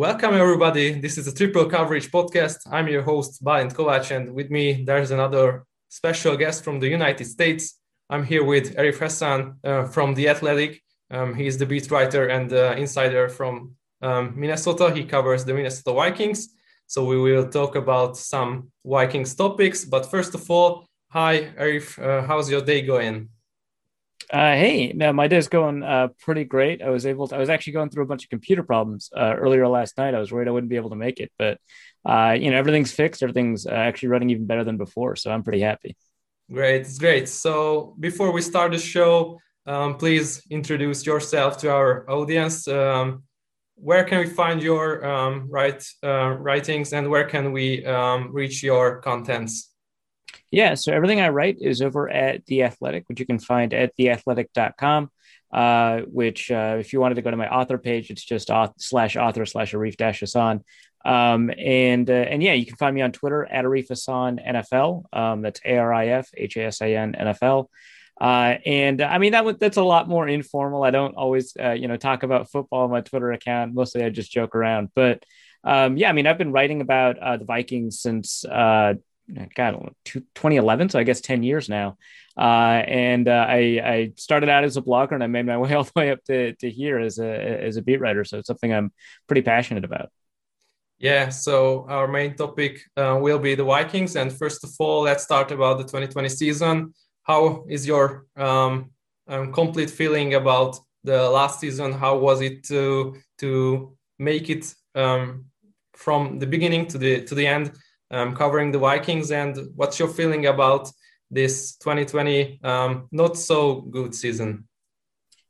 Welcome, everybody. This is the Triple Coverage Podcast. I'm your host, Balint Kovac, and with me, there's another special guest from the United States. I'm here with Arif Hasan uh, from The Athletic. Um, he's the beat writer and uh, insider from um, Minnesota. He covers the Minnesota Vikings. So we will talk about some Vikings topics. But first of all, hi, Arif. Uh, how's your day going? Uh, hey, now my day's going uh, pretty great. I was able to, I was actually going through a bunch of computer problems uh, earlier last night. I was worried I wouldn't be able to make it, but uh, you know, everything's fixed. Everything's uh, actually running even better than before. So I'm pretty happy. Great. It's great. So before we start the show, um, please introduce yourself to our audience. Um, where can we find your um, write, uh, writings and where can we um, reach your contents? Yeah, so everything I write is over at The Athletic, which you can find at theathletic.com. Uh, which, uh, if you wanted to go to my author page, it's just auth- slash author slash Arif dash Hasan. Um, and uh, and yeah, you can find me on Twitter at Arif Hasan NFL. Um, that's A R I F H A S A N NFL. Uh, and I mean that w- that's a lot more informal. I don't always uh, you know talk about football on my Twitter account. Mostly I just joke around. But um, yeah, I mean I've been writing about uh, the Vikings since uh, God, 2011, so I guess 10 years now. Uh, and uh, I, I started out as a blogger and I made my way all the way up to, to here as a, as a beat writer. So it's something I'm pretty passionate about. Yeah, so our main topic uh, will be the Vikings. And first of all, let's start about the 2020 season. How is your um, um, complete feeling about the last season? How was it to to make it um, from the beginning to the to the end? Um, covering the Vikings. And what's your feeling about this 2020 um, not so good season?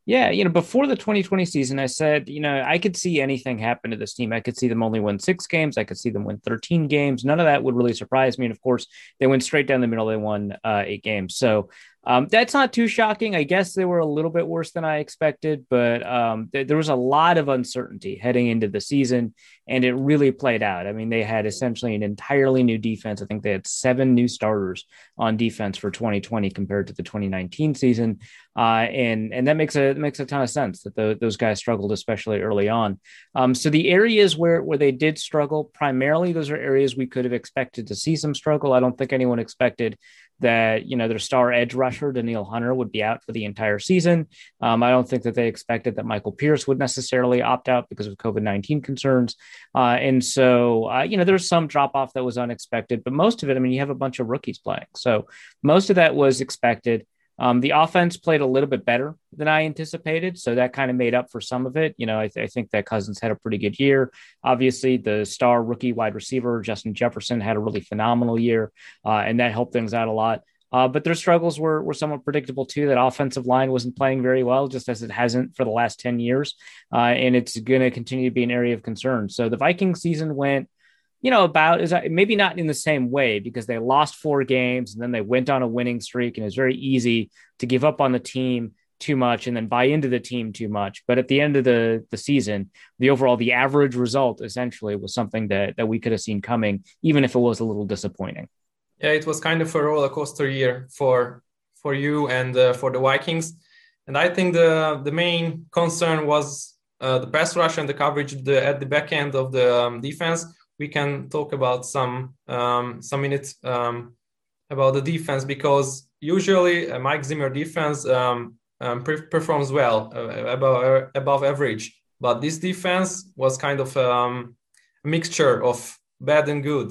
Yeah, you know, before the 2020 season, I said, you know, I could see anything happen to this team. I could see them only win six games. I could see them win 13 games. None of that would really surprise me. And of course, they went straight down the middle. They won uh, eight games. So um, that's not too shocking. I guess they were a little bit worse than I expected, but um, th- there was a lot of uncertainty heading into the season, and it really played out. I mean, they had essentially an entirely new defense. I think they had seven new starters on defense for 2020 compared to the 2019 season, uh, and and that makes a makes a ton of sense that the, those guys struggled, especially early on. Um, so the areas where where they did struggle, primarily those are areas we could have expected to see some struggle. I don't think anyone expected that you know their star edge rusher Danielle Hunter would be out for the entire season. Um, I don't think that they expected that Michael Pierce would necessarily opt out because of COVID nineteen concerns, uh, and so uh, you know there's some drop off that was unexpected, but most of it, I mean, you have a bunch of rookies playing, so most of that was expected. Um, the offense played a little bit better than I anticipated, so that kind of made up for some of it. You know, I, th- I, think that Cousins had a pretty good year. Obviously, the star rookie wide receiver Justin Jefferson had a really phenomenal year, uh, and that helped things out a lot. Uh, but their struggles were were somewhat predictable too. That offensive line wasn't playing very well, just as it hasn't for the last ten years, uh, and it's going to continue to be an area of concern. So the Viking season went you know, about is maybe not in the same way because they lost four games and then they went on a winning streak, and it's very easy to give up on the team too much and then buy into the team too much. But at the end of the the season, the overall the average result essentially was something that that we could have seen coming, even if it was a little disappointing. Yeah, it was kind of a roller coaster year for for you and uh, for the Vikings, and I think the the main concern was uh, the pass rush and the coverage the, at the back end of the um, defense we can talk about some um, some minutes um, about the defense because usually uh, Mike Zimmer defense um, um pre- performs well uh, above uh, above average, but this defense was kind of um, a mixture of bad and good.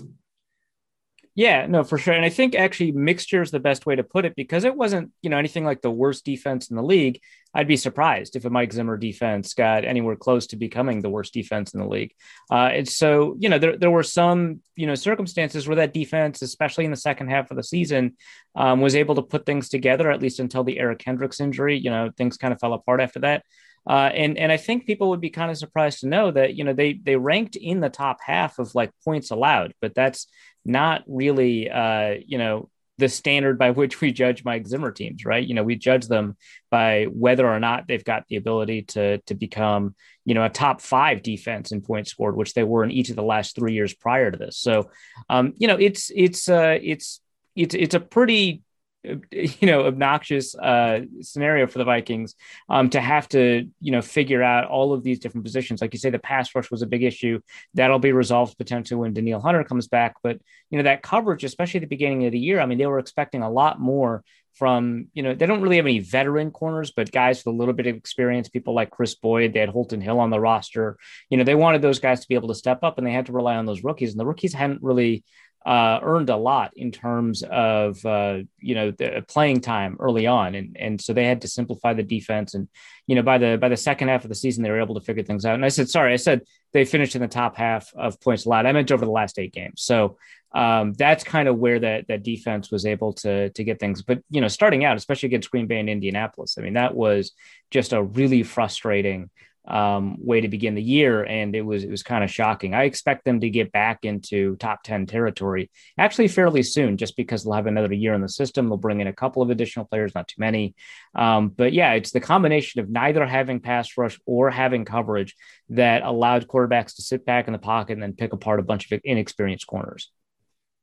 Yeah, no, for sure. And I think actually mixture is the best way to put it because it wasn't, you know, anything like the worst defense in the league. I'd be surprised if a Mike Zimmer defense got anywhere close to becoming the worst defense in the league. Uh, and so, you know, there, there were some, you know, circumstances where that defense, especially in the second half of the season, um, was able to put things together, at least until the Eric Kendricks injury. You know, things kind of fell apart after that. Uh, and and I think people would be kind of surprised to know that you know they they ranked in the top half of like points allowed, but that's not really uh, you know the standard by which we judge Mike Zimmer teams, right? You know, we judge them by whether or not they've got the ability to to become, you know, a top five defense in points scored, which they were in each of the last three years prior to this. So, um, you know, it's it's uh, it's it's it's a pretty you know obnoxious uh, scenario for the Vikings um, to have to you know figure out all of these different positions. Like you say, the pass rush was a big issue that'll be resolved potentially when Danielle Hunter comes back. But you know that coverage, especially at the beginning of the year, I mean they were expecting a lot more from you know they don't really have any veteran corners, but guys with a little bit of experience, people like Kris Boyd, they had Holton Hill on the roster. You know they wanted those guys to be able to step up, and they had to rely on those rookies, and the rookies hadn't really uh, earned a lot in terms of uh, you know the playing time early on, and and so they had to simplify the defense. And you know by the by the second half of the season, they were able to figure things out. And I said, sorry, I said they finished in the top half of points allowed. I meant over the last eight games. So um, that's kind of where that that defense was able to to get things. But you know, starting out, especially against Green Bay and Indianapolis, I mean, that was just a really frustrating um, way to begin the year, and it was it was kind of shocking. I expect them to get back into top ten territory actually fairly soon, just because they'll have another year in the system. They'll bring in a couple of additional players, not too many, um, but yeah, it's the combination of neither having pass rush or having coverage that allowed quarterbacks to sit back in the pocket and then pick apart a bunch of inexperienced corners.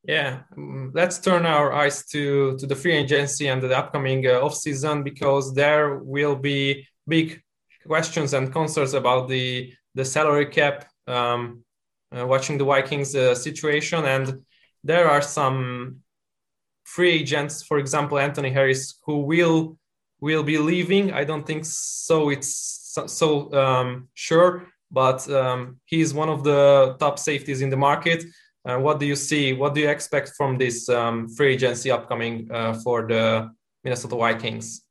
Yeah, let's turn our eyes to to the free agency and the upcoming uh, off season because there will be big questions and concerns about the the salary cap. Um, uh, watching the Vikings uh, situation, and there are some free agents, for example, Anthony Harris, who will will be leaving. I don't think so. It's so, so um, sure, but um, he's one of the top safeties in the market. Uh, what do you see? What do you expect from this um, free agency upcoming uh, for the Minnesota Vikings?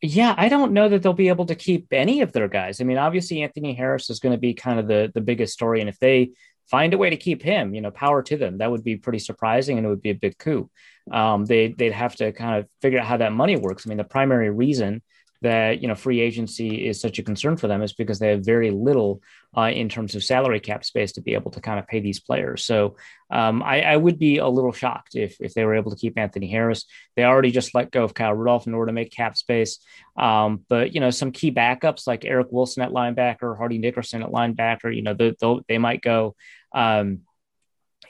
Yeah, I don't know that they'll be able to keep any of their guys. I mean, obviously Anthony Harris is going to be kind of the the biggest story, and if they find a way to keep him, you know, power to them, that would be pretty surprising, and it would be a big coup. Um, they they'd have to kind of figure out how that money works. I mean, the primary reason that you know free agency is such a concern for them is because they have very little uh, in terms of salary cap space to be able to kind of pay these players. So um, I, I, would be a little shocked if if they were able to keep Anthony Harris. They already just let go of Kyle Rudolph in order to make cap space. Um, but you know some key backups like Eric Wilson at linebacker, Hardy Nickerson at linebacker. You know they, they might go. Um,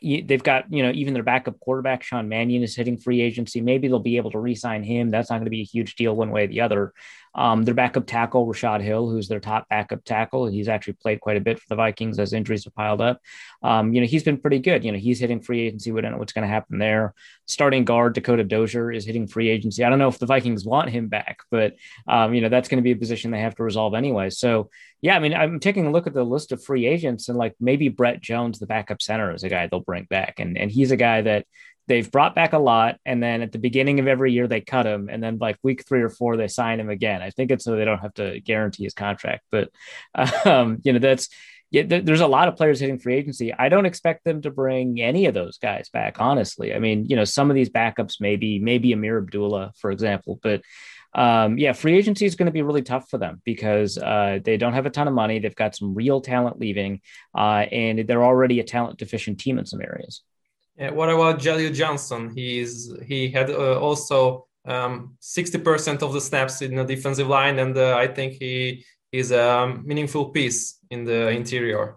they've got you know even their backup quarterback Sean Mannion is hitting free agency. Maybe they'll be able to re-sign him. That's not going to be a huge deal one way or the other. Um, their backup tackle Rashad Hill, who's their top backup tackle, he's actually played quite a bit for the Vikings as injuries have piled up. Um, you know he's been pretty good. You know he's hitting free agency. We don't know what's going to happen there. Starting guard Dakota Dozier is hitting free agency. I don't know if the Vikings want him back, but um, you know that's going to be a position they have to resolve anyway. So yeah, I mean I'm taking a look at the list of free agents and like maybe Brett Jones, the backup center, is a guy they'll bring back, and and he's a guy that they've brought back a lot and then at the beginning of every year they cut him and then like week three or four they sign him again i think it's so they don't have to guarantee his contract but um, you know that's yeah, there's a lot of players hitting free agency. I don't expect them to bring any of those guys back, honestly. I mean, you know, some of these backups, maybe, maybe Ameer Abdullah, for example, but um, yeah, free agency is going to be really tough for them because uh, they don't have a ton of money. They've got some real talent leaving, uh, and they're already a talent deficient team in some areas. What about Jaleel Johnson? He's he had uh, also um, 60% of the snaps in the defensive line, and uh, I think he is a meaningful piece in the interior.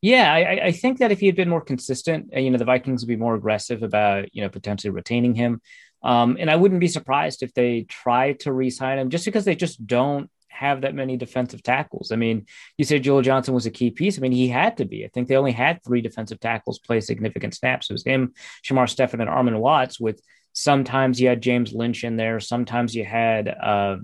Yeah, I, I, think that if he had been more consistent, uh, you know, the Vikings would be more aggressive about, you know, potentially retaining him. Um, and I wouldn't be surprised if they try to re-sign him just because they just don't have that many defensive tackles. I mean, you said Joel Johnson was a key piece. I mean, he had to be. I think they only had three defensive tackles play significant snaps. It was him, Shamar Stephen, and Armon Watts. With sometimes you had James Lynch in there. Sometimes you had, uh,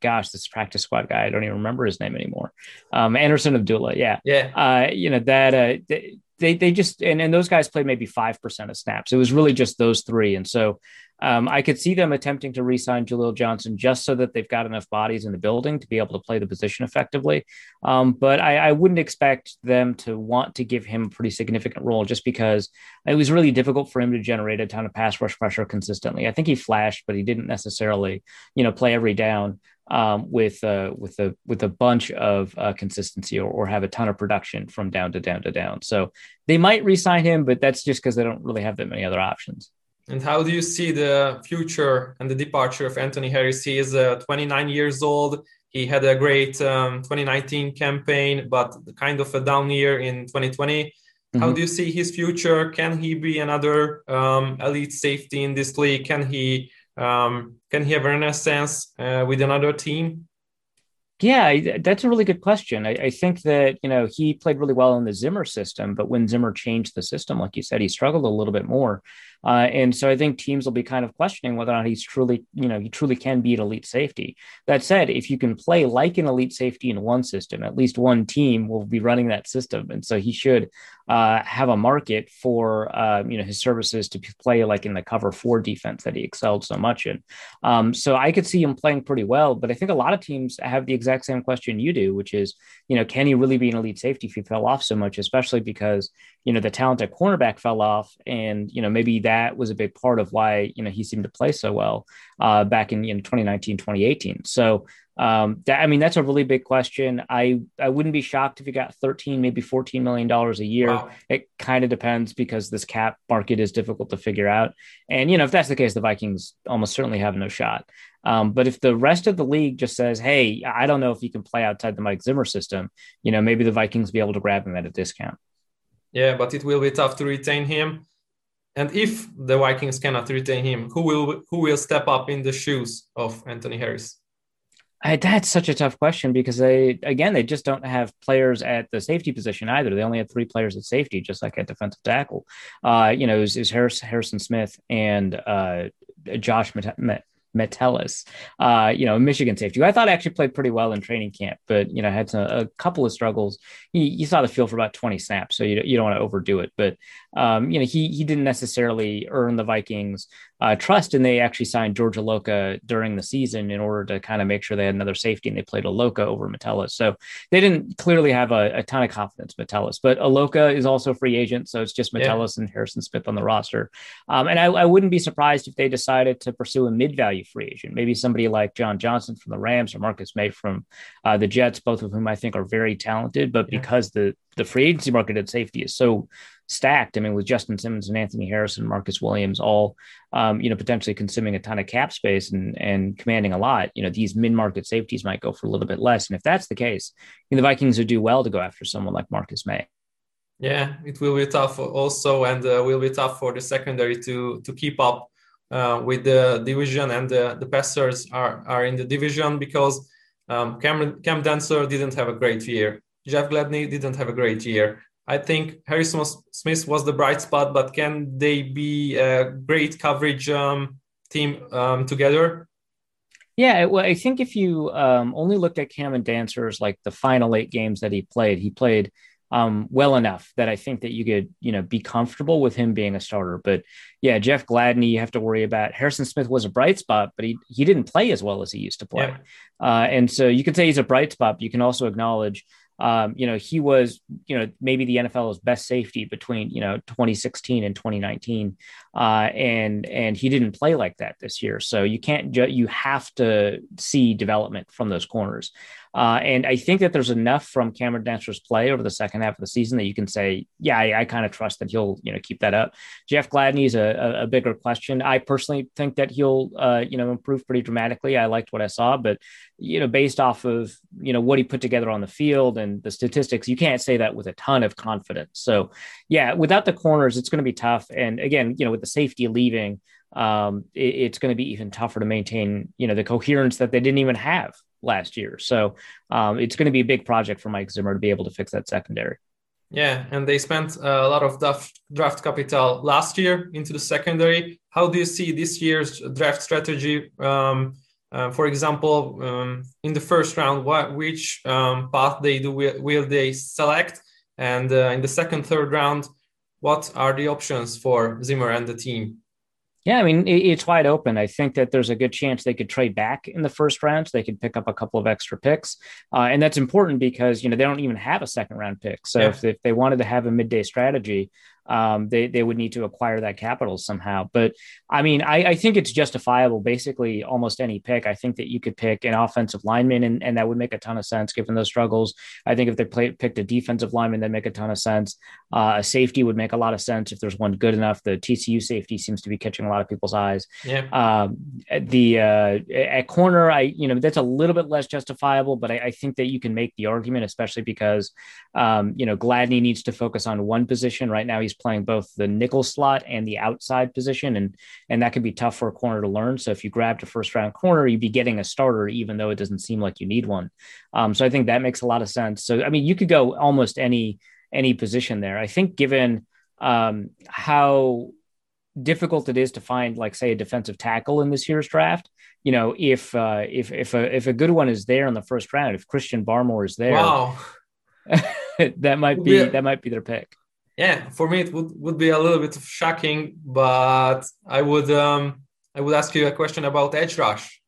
gosh, this practice squad guy. I don't even remember his name anymore. Um, Anderson Abdullah. Yeah, yeah. Uh, you know that. Uh, they they just and, and those guys played maybe five percent of snaps. It was really just those three, and so um, I could see them attempting to re-sign Jaleel Johnson just so that they've got enough bodies in the building to be able to play the position effectively. Um, but I, I, wouldn't expect them to want to give him a pretty significant role just because it was really difficult for him to generate a ton of pass rush pressure consistently. I think he flashed, but he didn't necessarily, you know, play every down um, with uh, with a with a bunch of uh, consistency or, or, have a ton of production from down to down to down. So they might re-sign him, but that's just because they don't really have that many other options. And how do you see the future and the departure of Anthony Harris? He is uh, 29 years old. He had a great um, 2019 campaign, but kind of a down year in 2020. Mm-hmm. How do you see his future? Can he be another um, elite safety in this league? Can he Um, can he have a renaissance uh, with another team? Yeah, that's a really good question. I, I, think that you know he played really well in the Zimmer system, but when Zimmer changed the system, like you said, he struggled a little bit more. Uh, and so I think teams will be kind of questioning whether or not he's truly, you know, he truly can be an elite safety. That said, if you can play like an elite safety in one system, at least one team will be running that system, and so he should uh, have a market for uh, you know his services to play like in the cover four defense that he excelled so much in. Um, so I could see him playing pretty well, but I think a lot of teams have the exact same question you do, which is you know can he really be an elite safety if he fell off so much, especially because you know the talent at cornerback fell off, and you know maybe that was a big part of why you know he seemed to play so well uh, back in, in 2019, 2018. So um, that, I mean, that's a really big question. I, I wouldn't be shocked if he got 13, maybe 14 million dollars a year. Wow. It kind of depends because this cap market is difficult to figure out. And, you know, if that's the case, the Vikings almost certainly have no shot. Um, but if the rest of the league just says, Hey, I don't know if you can play outside the Mike Zimmer system, you know, maybe the Vikings be able to grab him at a discount. Yeah, but it will be tough to retain him. And if the Vikings cannot retain him, who will who will step up in the shoes of Anthony Harris? I, that's such a tough question because they again they just don't have players at the safety position either. They only had three players at safety, just like at defensive tackle. Uh, you know, is, is Harris, Harrison Smith and uh, Josh Met- Met- Metellus, uh, you know, Michigan safety. I thought actually played pretty well in training camp, but you know, had some, a couple of struggles. He, you saw the field for about 20 snaps, so you, you don't want to overdo it. But um, you know, he he didn't necessarily earn the Vikings uh, trust, and they actually signed George Iloka during the season in order to kind of make sure they had another safety, and they played Iloka over Metellus. So they didn't clearly have a, a ton of confidence Metellus, but Iloka is also free agent, so it's just Metellus yeah. and Harrison Smith on the roster. Um, and I, I wouldn't be surprised if they decided to pursue a mid value free agent, maybe somebody like John Johnson from the Rams or Marcus Maye from uh, the Jets, both of whom I think are very talented, but yeah. because the the free agency market at safety is so stacked. I mean, with Justin Simmons and Anthony Harrison, Marcus Williams, all um, you know, potentially consuming a ton of cap space and and commanding a lot. You know, these mid market safeties might go for a little bit less. And if that's the case, the Vikings would do well to go after someone like Marcus Maye. Yeah, it will be tough also, and uh, will be tough for the secondary to to keep up uh, with the division, and the, the passers are are in the division because um, Cameron Cam Dantzler didn't have a great year. Jeff Gladney didn't have a great year. I think Harrison Smith was the bright spot, but can they be a great coverage um, team um, together? Yeah, well, I think if you um, only looked at Cameron Dantzler's, like the final eight games that he played, he played um, well enough that I think that you could, you know, be comfortable with him being a starter. But yeah, Jeff Gladney, you have to worry about. Harrison Smith was a bright spot, but he he didn't play as well as he used to play. Yeah. Uh, and so you can say he's a bright spot, but you can also acknowledge um, you know, he was, you know, maybe the NFL's best safety between, you know, 2016 and 2019. Uh, and, and he didn't play like that this year. So you can't, ju- you have to see development from those corners. Uh, and I think that there's enough from Cameron Dantzler's play over the second half of the season that you can say, yeah, I, I kind of trust that he'll, you know, keep that up. Jeff Gladney is a, a, bigger question. I personally think that he'll, uh, you know, improve pretty dramatically. I liked what I saw, but you know, based off of you know what he put together on the field and the statistics, you can't say that with a ton of confidence. So, yeah, without the corners, it's going to be tough. And again, you know, with the safety leaving, um, it, it's going to be even tougher to maintain, you know, the coherence that they didn't even have last year. So um, it's going to be a big project for Mike Zimmer to be able to fix that secondary. Yeah, and they spent a lot of draft, draft capital last year into the secondary. How do you see this year's draft strategy? Um, uh, for example, um, in the first round, what which um, path they do will, will they select, and uh, in the second, third round, what are the options for Zimmer and the team? Yeah, I mean, it's wide open. I think that there's a good chance they could trade back in the first round. So they could pick up a couple of extra picks. Uh, and that's important because, you know, they don't even have a second round pick. So yeah. if, if, they wanted to have a midday strategy, um, they, they would need to acquire that capital somehow. But I mean, I, I, think it's justifiable, basically almost any pick. I think that you could pick an offensive lineman, and, and that would make a ton of sense given those struggles. I think if they play, picked a defensive lineman, that'd make a ton of sense. Uh, a safety would make a lot of sense if there's one good enough. The TCU safety seems to be catching a lot of people's eyes. Yeah. Um, the uh, at corner, I you know that's a little bit less justifiable, but I, I think that you can make the argument, especially because um, you know Gladney needs to focus on one position right now. He's he's playing both the nickel slot and the outside position, and and that could be tough for a corner to learn. So if you grabbed a first round corner, you'd be getting a starter, even though it doesn't seem like you need one. Um, so I think that makes a lot of sense. So I mean, you could go almost any any position there. I think given um, how difficult it is to find, like say, a defensive tackle in this year's draft. You know, if uh, if if a if a good one is there in the first round, if Christian Barmore is there, wow. that might be yeah. that might be their pick. Yeah, for me it would, would be a little bit shocking, but I would um I would ask you a question about edge rush.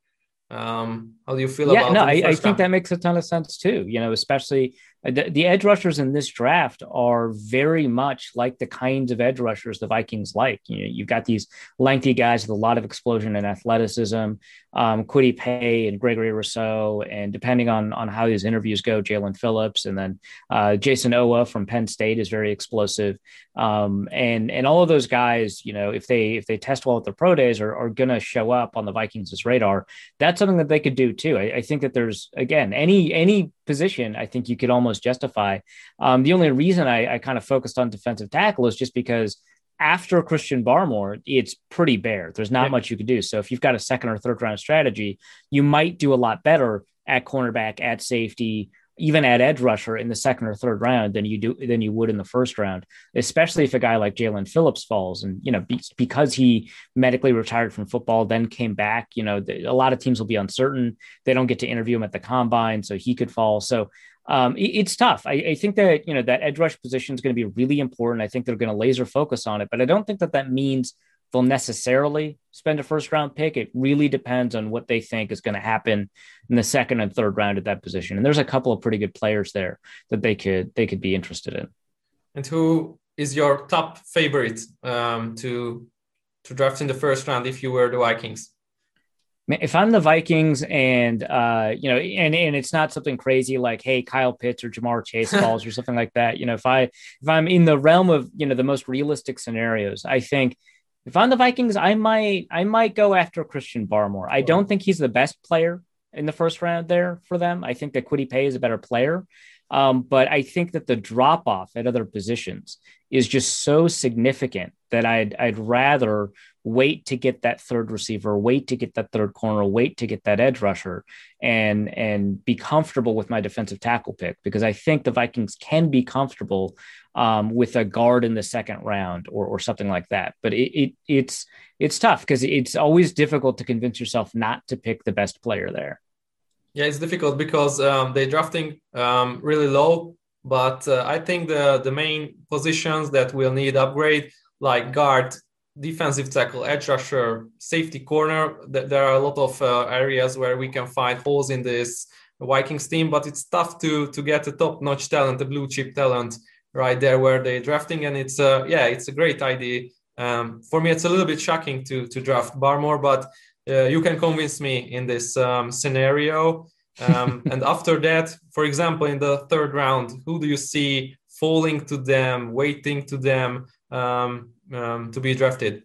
Um, how do you feel yeah, about? Yeah, no, I, I think that makes a ton of sense too. You know, especially uh, the, the, edge rushers in this draft are very much like the kinds of edge rushers the Vikings like. You know, you've got these lengthy guys with a lot of explosion and athleticism, um, Kwity Paye and Gregory Rousseau, and depending on on how these interviews go, Jaelan Phillips, and then uh, Jayson Oweh from Penn State is very explosive. Um, and and all of those guys, you know, if they if they test well at the pro days, are, are going to show up on the Vikings' radar. That's something that they could do too. I, I think that there's again any any position, I think you could almost justify. Um, the only reason I, I kind of focused on defensive tackle is just because after Christian Barmore, it's pretty bare. There's not yeah. much you can do. So if you've got a second or third round strategy, you might do a lot better at cornerback, at safety, even at edge rusher in the second or third round than you do than you would in the first round, especially if a guy like Jaelan Phillips falls and you know be, because he medically retired from football, then came back. You know, the, a lot of teams will be uncertain. They don't get to interview him at the combine, so he could fall. So um, it, it's tough. I, I, think that you know that edge rush position is going to be really important. I think they're going to laser focus on it, but I don't think that that means they'll necessarily spend a first round pick. It really depends on what they think is going to happen in the second and third round at that position. And there's a couple of pretty good players there that they could they could be interested in. And who is your top favorite um, to to draft in the first round if you were the Vikings? If I'm the Vikings and uh, you know, and, and it's not something crazy like, hey, Kyle Pitts or Ja'Marr Chase falls or something like that. You know, if I if I'm in the realm of you know the most realistic scenarios, I think if I'm the Vikings, I might I might go after Christian Barmore. I don't think he's the best player in the first round there for them. I think that Kwity Paye is a better player. Um, but I think that the drop off at other positions is just so significant that I'd I'd rather wait to get that third receiver, wait to get that third corner, wait to get that edge rusher, and and be comfortable with my defensive tackle pick because I think the Vikings can be comfortable um, with a guard in the second round or or something like that. But it, it it's it's tough because it's always difficult to convince yourself not to pick the best player there. Yeah, it's difficult because um, they're drafting um, really low. But uh, I think the the main positions that will need upgrade, like guard, defensive tackle, edge rusher, safety corner. There are a lot of uh, areas where we can find holes in this Vikings team, but it's tough to to get a top-notch talent, a blue chip talent, right there where they're drafting. And it's uh, yeah, it's a great idea. Um, for me, it's a little bit shocking to to draft Barmore, but you can convince me in this um, scenario. Um, and after that, for example, in the third round, who do you see falling to them, waiting to them? Um, um, to be drafted?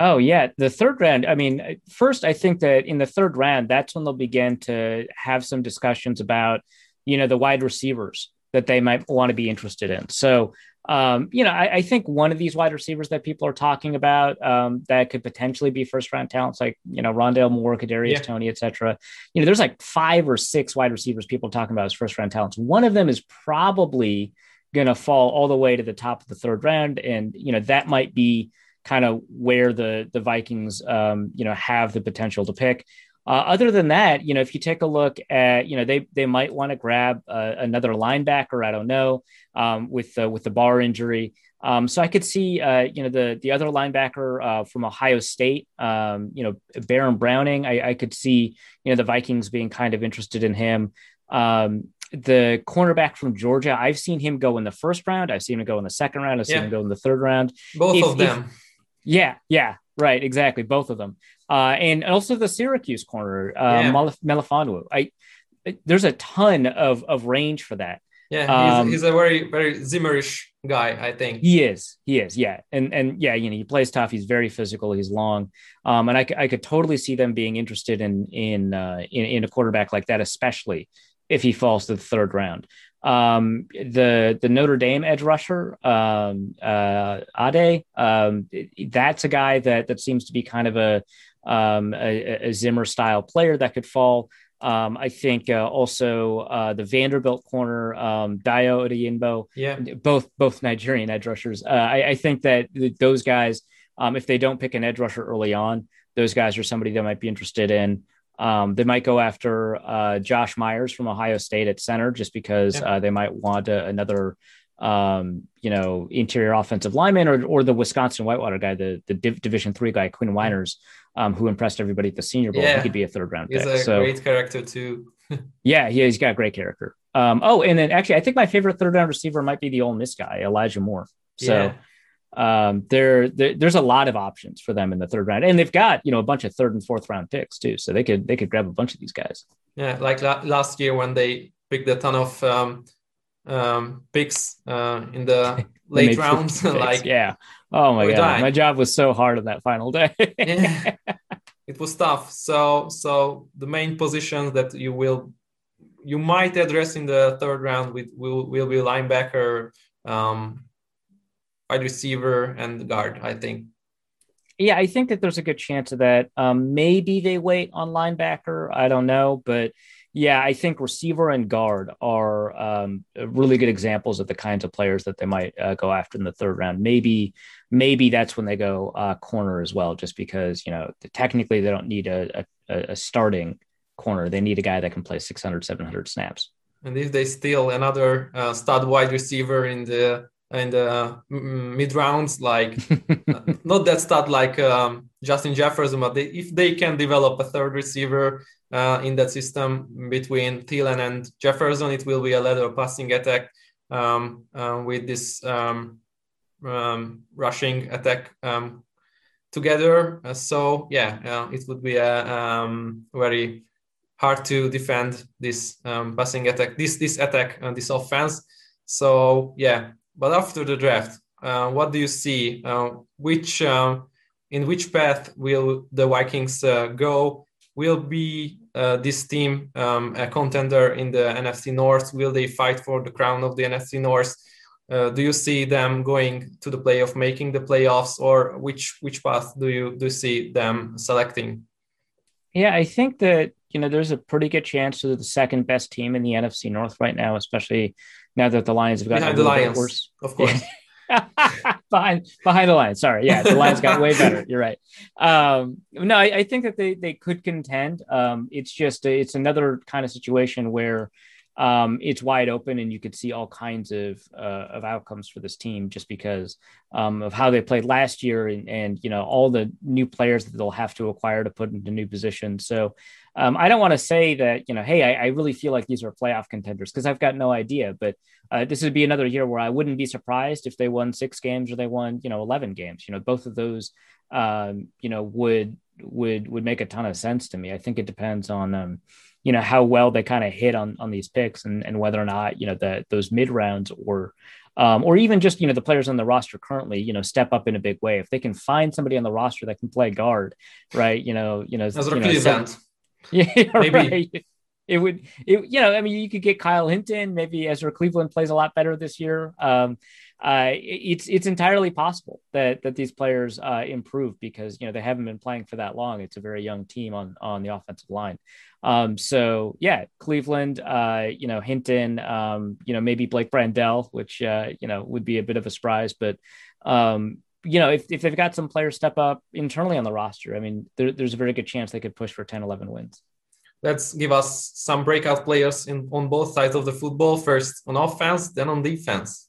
Oh yeah, the third round. I mean, first I think that in the third round, that's when they'll begin to have some discussions about, you know, the wide receivers that they might want to be interested in. So, um, you know, I, I, think one of these wide receivers that people are talking about um, that could potentially be first round talents, like you know, Rondale Moore, Kadarius yeah. Toney, etc. You know, there's like five or six wide receivers people are talking about as first round talents. One of them is probably going to fall all the way to the top of the third round, and you know that might be kind of where the the Vikings um, you know have the potential to pick. Uh, other than that, you know, if you take a look at, you know, they they might want to grab uh, another linebacker. I don't know um, with the, with the Barr injury. Um, so I could see, uh, you know, the the other linebacker uh, from Ohio State, um, you know, Baron Browning. I, I, could see, you know, the Vikings being kind of interested in him. Um, the cornerback from Georgia, I've seen him go in the first round. I've seen him go in the second round. I've seen yeah. him go in the third round. Both if, of them. If, yeah, yeah, right, exactly, both of them. Uh, and also the Syracuse corner, uh, yeah. Melifonwu. I there's a ton of of range for that. Yeah, he's, um, he's a very very Zimmerish guy, I think. He is. He is. Yeah, and and yeah, you know, he plays tough. He's very physical. He's long, um, and I, I could totally see them being interested in in uh, in, in a quarterback like that, especially if he falls to the third round. Um, the the Notre Dame edge rusher, um, uh, Ade, um, that's a guy that that seems to be kind of a um, a, a Zimmer style player that could fall. Um, I think uh, also uh, the Vanderbilt corner, um, Dayo Odeyingbo, yeah, both both Nigerian edge rushers. Uh, I, I, think that those guys, um, if they don't pick an edge rusher early on, those guys are somebody that might be interested in. Um, they might go after uh, Josh Myers from Ohio State at center just because yeah. uh, they might want a, another, um, you know, interior offensive lineman or, or the Wisconsin Whitewater guy, the, the Div- Division three guy, Quinn Meinerz, um, who impressed everybody at the Senior Bowl. Yeah. He could be a third round he's pick. He's a so, great character too. yeah, he, he's got a great character. Um, oh, and then actually, I think my favorite third round receiver might be the Ole Miss guy, Elijah Moore. So. Yeah um, there, there's a lot of options for them in the third round, and they've got you know a bunch of third and fourth round picks too, so they could they could grab a bunch of these guys. Yeah, like la- last year when they picked a ton of um, um, picks uh, in the late rounds, like yeah. Oh my god, dying. my job was so hard on that final day. yeah, it was tough. So so the main positions that you will you might address in the third round with will will be linebacker, um, wide receiver and guard, I think. Yeah, I think that there's a good chance of that. Um, maybe they wait on linebacker. I don't know, but yeah, I think receiver and guard are um, really good examples of the kinds of players that they might uh, go after in the third round. Maybe, maybe that's when they go uh, corner as well, just because you know technically they don't need a, a, a starting corner; they need a guy that can play 600, 700 snaps. And if they steal another uh, stud wide receiver in the in the mid rounds, like not that stud like um, Justin Jefferson, but they, if they can develop a third receiver uh, in that system between Thielen and Jefferson, it will be a ladder passing attack um, uh, with this um, um rushing attack um, together. Uh, so yeah, uh, it would be a um, very hard to defend this passing attack, this this attack, uh, this offense. So yeah, but after the draft, uh, what do you see? Uh, which uh, in which path will the Vikings uh, go? Will be uh, this team um, a contender in the NFC North? Will they fight for the crown of the NFC North? Uh, do you see them going to the playoff, making the playoffs, or which which path do you do you see them selecting? Yeah, I think that you know there's a pretty good chance they're the second best team in the NFC North right now, especially now that the Lions have gotten behind the Lions, worse. Of course. behind behind the Lions. Sorry, yeah, the Lions got way better. You're right. Um, no, I, I, think that they they could contend. Um, it's just it's another kind of situation where um, it's wide open and you could see all kinds of uh, of outcomes for this team just because um, of how they played last year and, and you know all the new players that they'll have to acquire to put into new positions. So um, I don't want to say that you know, hey, I, I, really feel like these are playoff contenders because I've got no idea. But uh, this would be another year where I wouldn't be surprised if they won six games or they won you know eleven games. You know, both of those um, you know would would would make a ton of sense to me. I think it depends on um, you know how well they kind of hit on on these picks and and whether or not you know that those mid rounds or um, or even just you know the players on the roster currently you know step up in a big way. If they can find somebody on the roster that can play guard right you know you know, As you know seven, yeah maybe. right. it would it, you know i mean you could get kyle hinton. Maybe ezra cleveland plays a lot better this year. Um, uh, it's it's entirely possible that that these players uh, improve because you know they haven't been playing for that long. It's a very young team on on the offensive line. Um, so yeah, Cleveland, uh, you know, Hinton, um, you know, maybe Blake Brandel, which, uh, you know, would be a bit of a surprise, but, um, you know, if, if they've got some players step up internally on the roster, I mean, there, there's a very good chance they could push for 10, 11 wins. Let's give us some breakout players in on both sides of the football. First on offense, then on defense.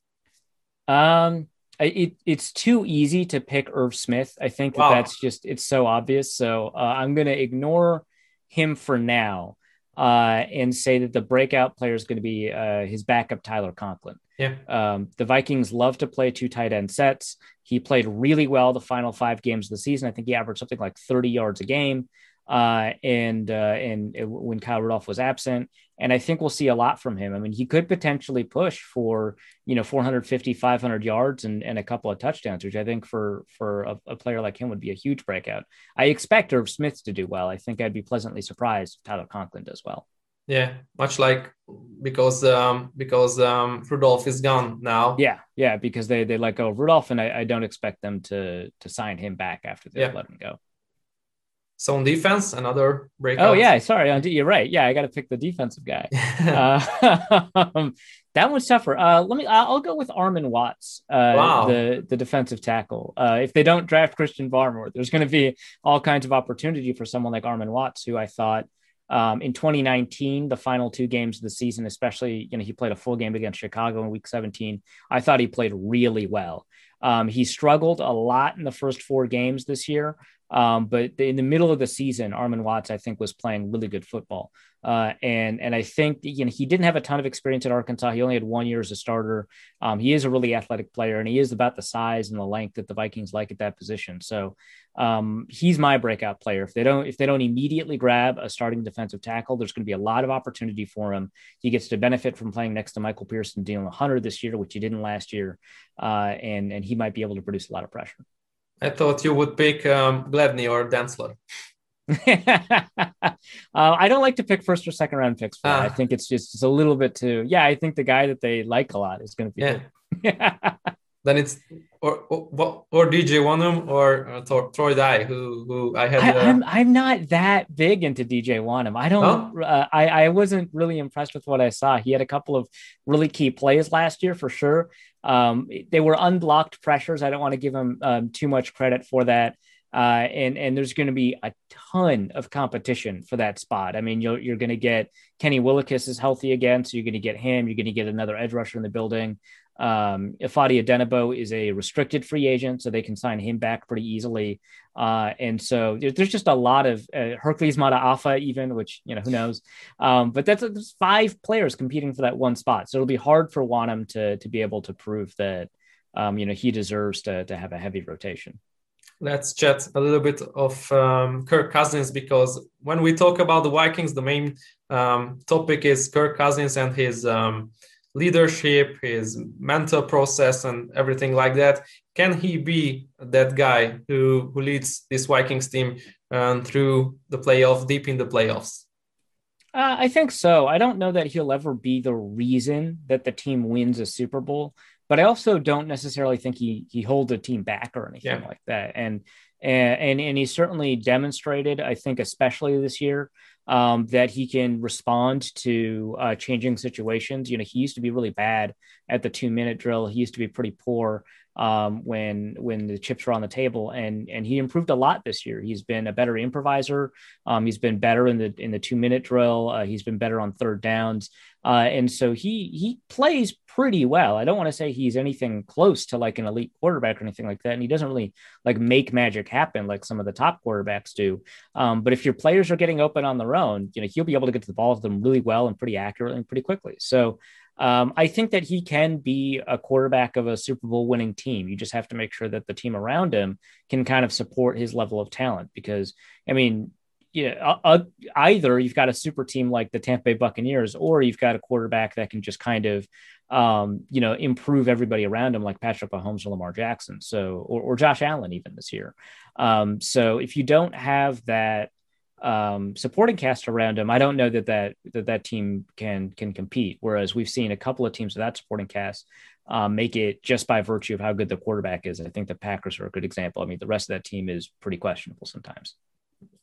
Um, it, it's too easy to pick Irv Smith. I think that wow. that's just it's so obvious. So uh, I'm going to ignore him for now uh, and say that the breakout player is going to be uh, his backup, Tyler Conklin. Yeah. Um, the Vikings love to play two tight end sets. He played really well the final five games of the season. I think he averaged something like 30 yards a game uh, and uh, and when Kyle Rudolph was absent. And I think we'll see a lot from him. I mean, he could potentially push for you know 450, 500 yards and, and a couple of touchdowns, which I think for for a, a player like him would be a huge breakout. I expect Irv Smith to do well. I think I'd be pleasantly surprised if Tyler Conklin does well. Yeah, much like because um, because um, Rudolph is gone now. Yeah, yeah, because they they let go of Rudolph, and I, I don't expect them to to sign him back after they yeah. let him go. So on defense, another breakout. Oh yeah, sorry, you're right. Yeah, I got to pick the defensive guy. uh, that one's tougher. Uh, let me. I'll go with Armon Watts, uh, wow. the the defensive tackle. Uh, if they don't draft Christian Barmore, there's going to be all kinds of opportunity for someone like Armon Watts, who I thought um, in 2019, the final two games of the season, especially, you know, he played a full game against Chicago in week 17. I thought he played really well. Um, he struggled a lot in the first four games this year, um, but in the middle of the season, Armon Watts, I think, was playing really good football. Uh, and and I think you know he didn't have a ton of experience at Arkansas. He only had one year as a starter. Um, he is a really athletic player, and he is about the size and the length that the Vikings like at that position. So um, he's my breakout player. If they don't if they don't immediately grab a starting defensive tackle, there's going to be a lot of opportunity for him. He gets to benefit from playing next to Michael Pearson, Danielle Hunter this year, which he didn't last year, uh, and and he might be able to produce a lot of pressure. I thought you would pick um, Gladney or Dantzler. uh, I don't like to pick first or second round picks. For uh, I think it's just it's a little bit too. Yeah, I think the guy that they like a lot is going to be. Yeah. then it's or or, or DJ Wonnum or uh, Troy Dye, who who I had. I, am uh, I'm, I'm not that big into DJ Wonnum. I don't. Uh, I I wasn't really impressed with what I saw. He had a couple of really key plays last year for sure. Um, they were unblocked pressures. I don't want to give him um, too much credit for that. Uh, and and there's going to be a ton of competition for that spot. I mean, you're you're going to get Kenny Willekes is healthy again, so you're going to get him. You're going to get another edge rusher in the building. Um, Ifeadi Odenigbo is a restricted free agent, so they can sign him back pretty easily. Uh, and so there's just a lot of uh, Hercules Mata'afa, even which you know who knows. Um, but that's five players competing for that one spot, so it'll be hard for Wonnum to to be able to prove that um, you know he deserves to to have a heavy rotation let's chat a little bit of um, Kirk Cousins because when we talk about the Vikings, the main um, topic is Kirk Cousins and his um, leadership, his mental process, and everything like that. Can he be that guy who, who leads this Vikings team um, through the playoff, deep in the playoffs? Uh, I think so. I don't know that he'll ever be the reason that the team wins a Super Bowl but I also don't necessarily think he he holds a team back or anything yeah. like that. And and and he certainly demonstrated, I think, especially this year, um, that he can respond to uh, changing situations. You know, he used to be really bad at the two minute drill. He used to be pretty poor um, when when the chips were on the table, and and he improved a lot this year. He's been a better improviser. Um, he's been better in the in the two minute drill. Uh, he's been better on third downs, uh, and so he he plays pretty well. I don't want to say he's anything close to like an elite quarterback or anything like that, and he doesn't really like make magic happen like some of the top quarterbacks do. Um, but if your players are getting open on their own, you know he'll be able to get to the ball with them really well and pretty accurately and pretty quickly. So um, I think that he can be a quarterback of a Super Bowl winning team. You just have to make sure that the team around him can kind of support his level of talent. Because, I mean, yeah, uh, either you've got a super team like the Tampa Bay Buccaneers, or you've got a quarterback that can just kind of, um, you know, improve everybody around him, like Patrick Mahomes or Lamar Jackson, so or, or Josh Allen even this year. Um, so if you don't have that um, supporting cast around him, I don't know that that that that team can can compete. Whereas we've seen a couple of teams with that supporting cast um, make it just by virtue of how good the quarterback is. I think the Packers are a good example. I mean, the rest of that team is pretty questionable sometimes.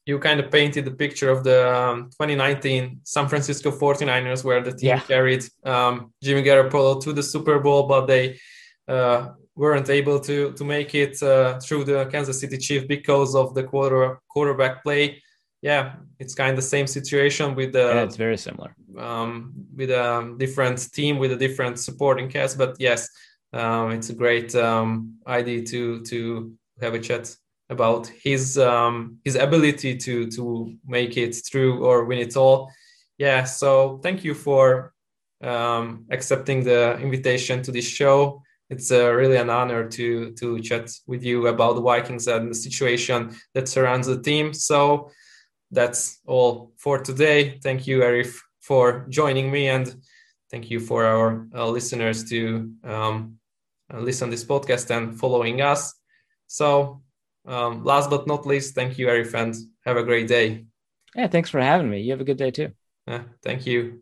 You kind of painted the picture of the um, 2019 San Francisco 49ers, where the team yeah. carried um, Jimmy Garoppolo to the Super Bowl, but they uh, weren't able to to make it uh, through the Kansas City Chiefs because of the quarter quarterback play yeah, it's kind of the same situation with the. Yeah, it's very similar. Um, with a different team with a different supporting cast, but yes, um, it's a great um, idea to to have a chat about his um, his ability to to make it through or win it all. Yeah, so thank you for um, accepting the invitation to this show. It's uh, really an honor to to chat with you about the Vikings and the situation that surrounds the team. So that's all for today. Thank you, Arif, for joining me, and thank you for our uh, listeners to um, uh, listen this podcast and following us. So, um, last but not least, thank you, Arif, and have a great day. Yeah, thanks for having me. You have a good day too. Yeah, thank you.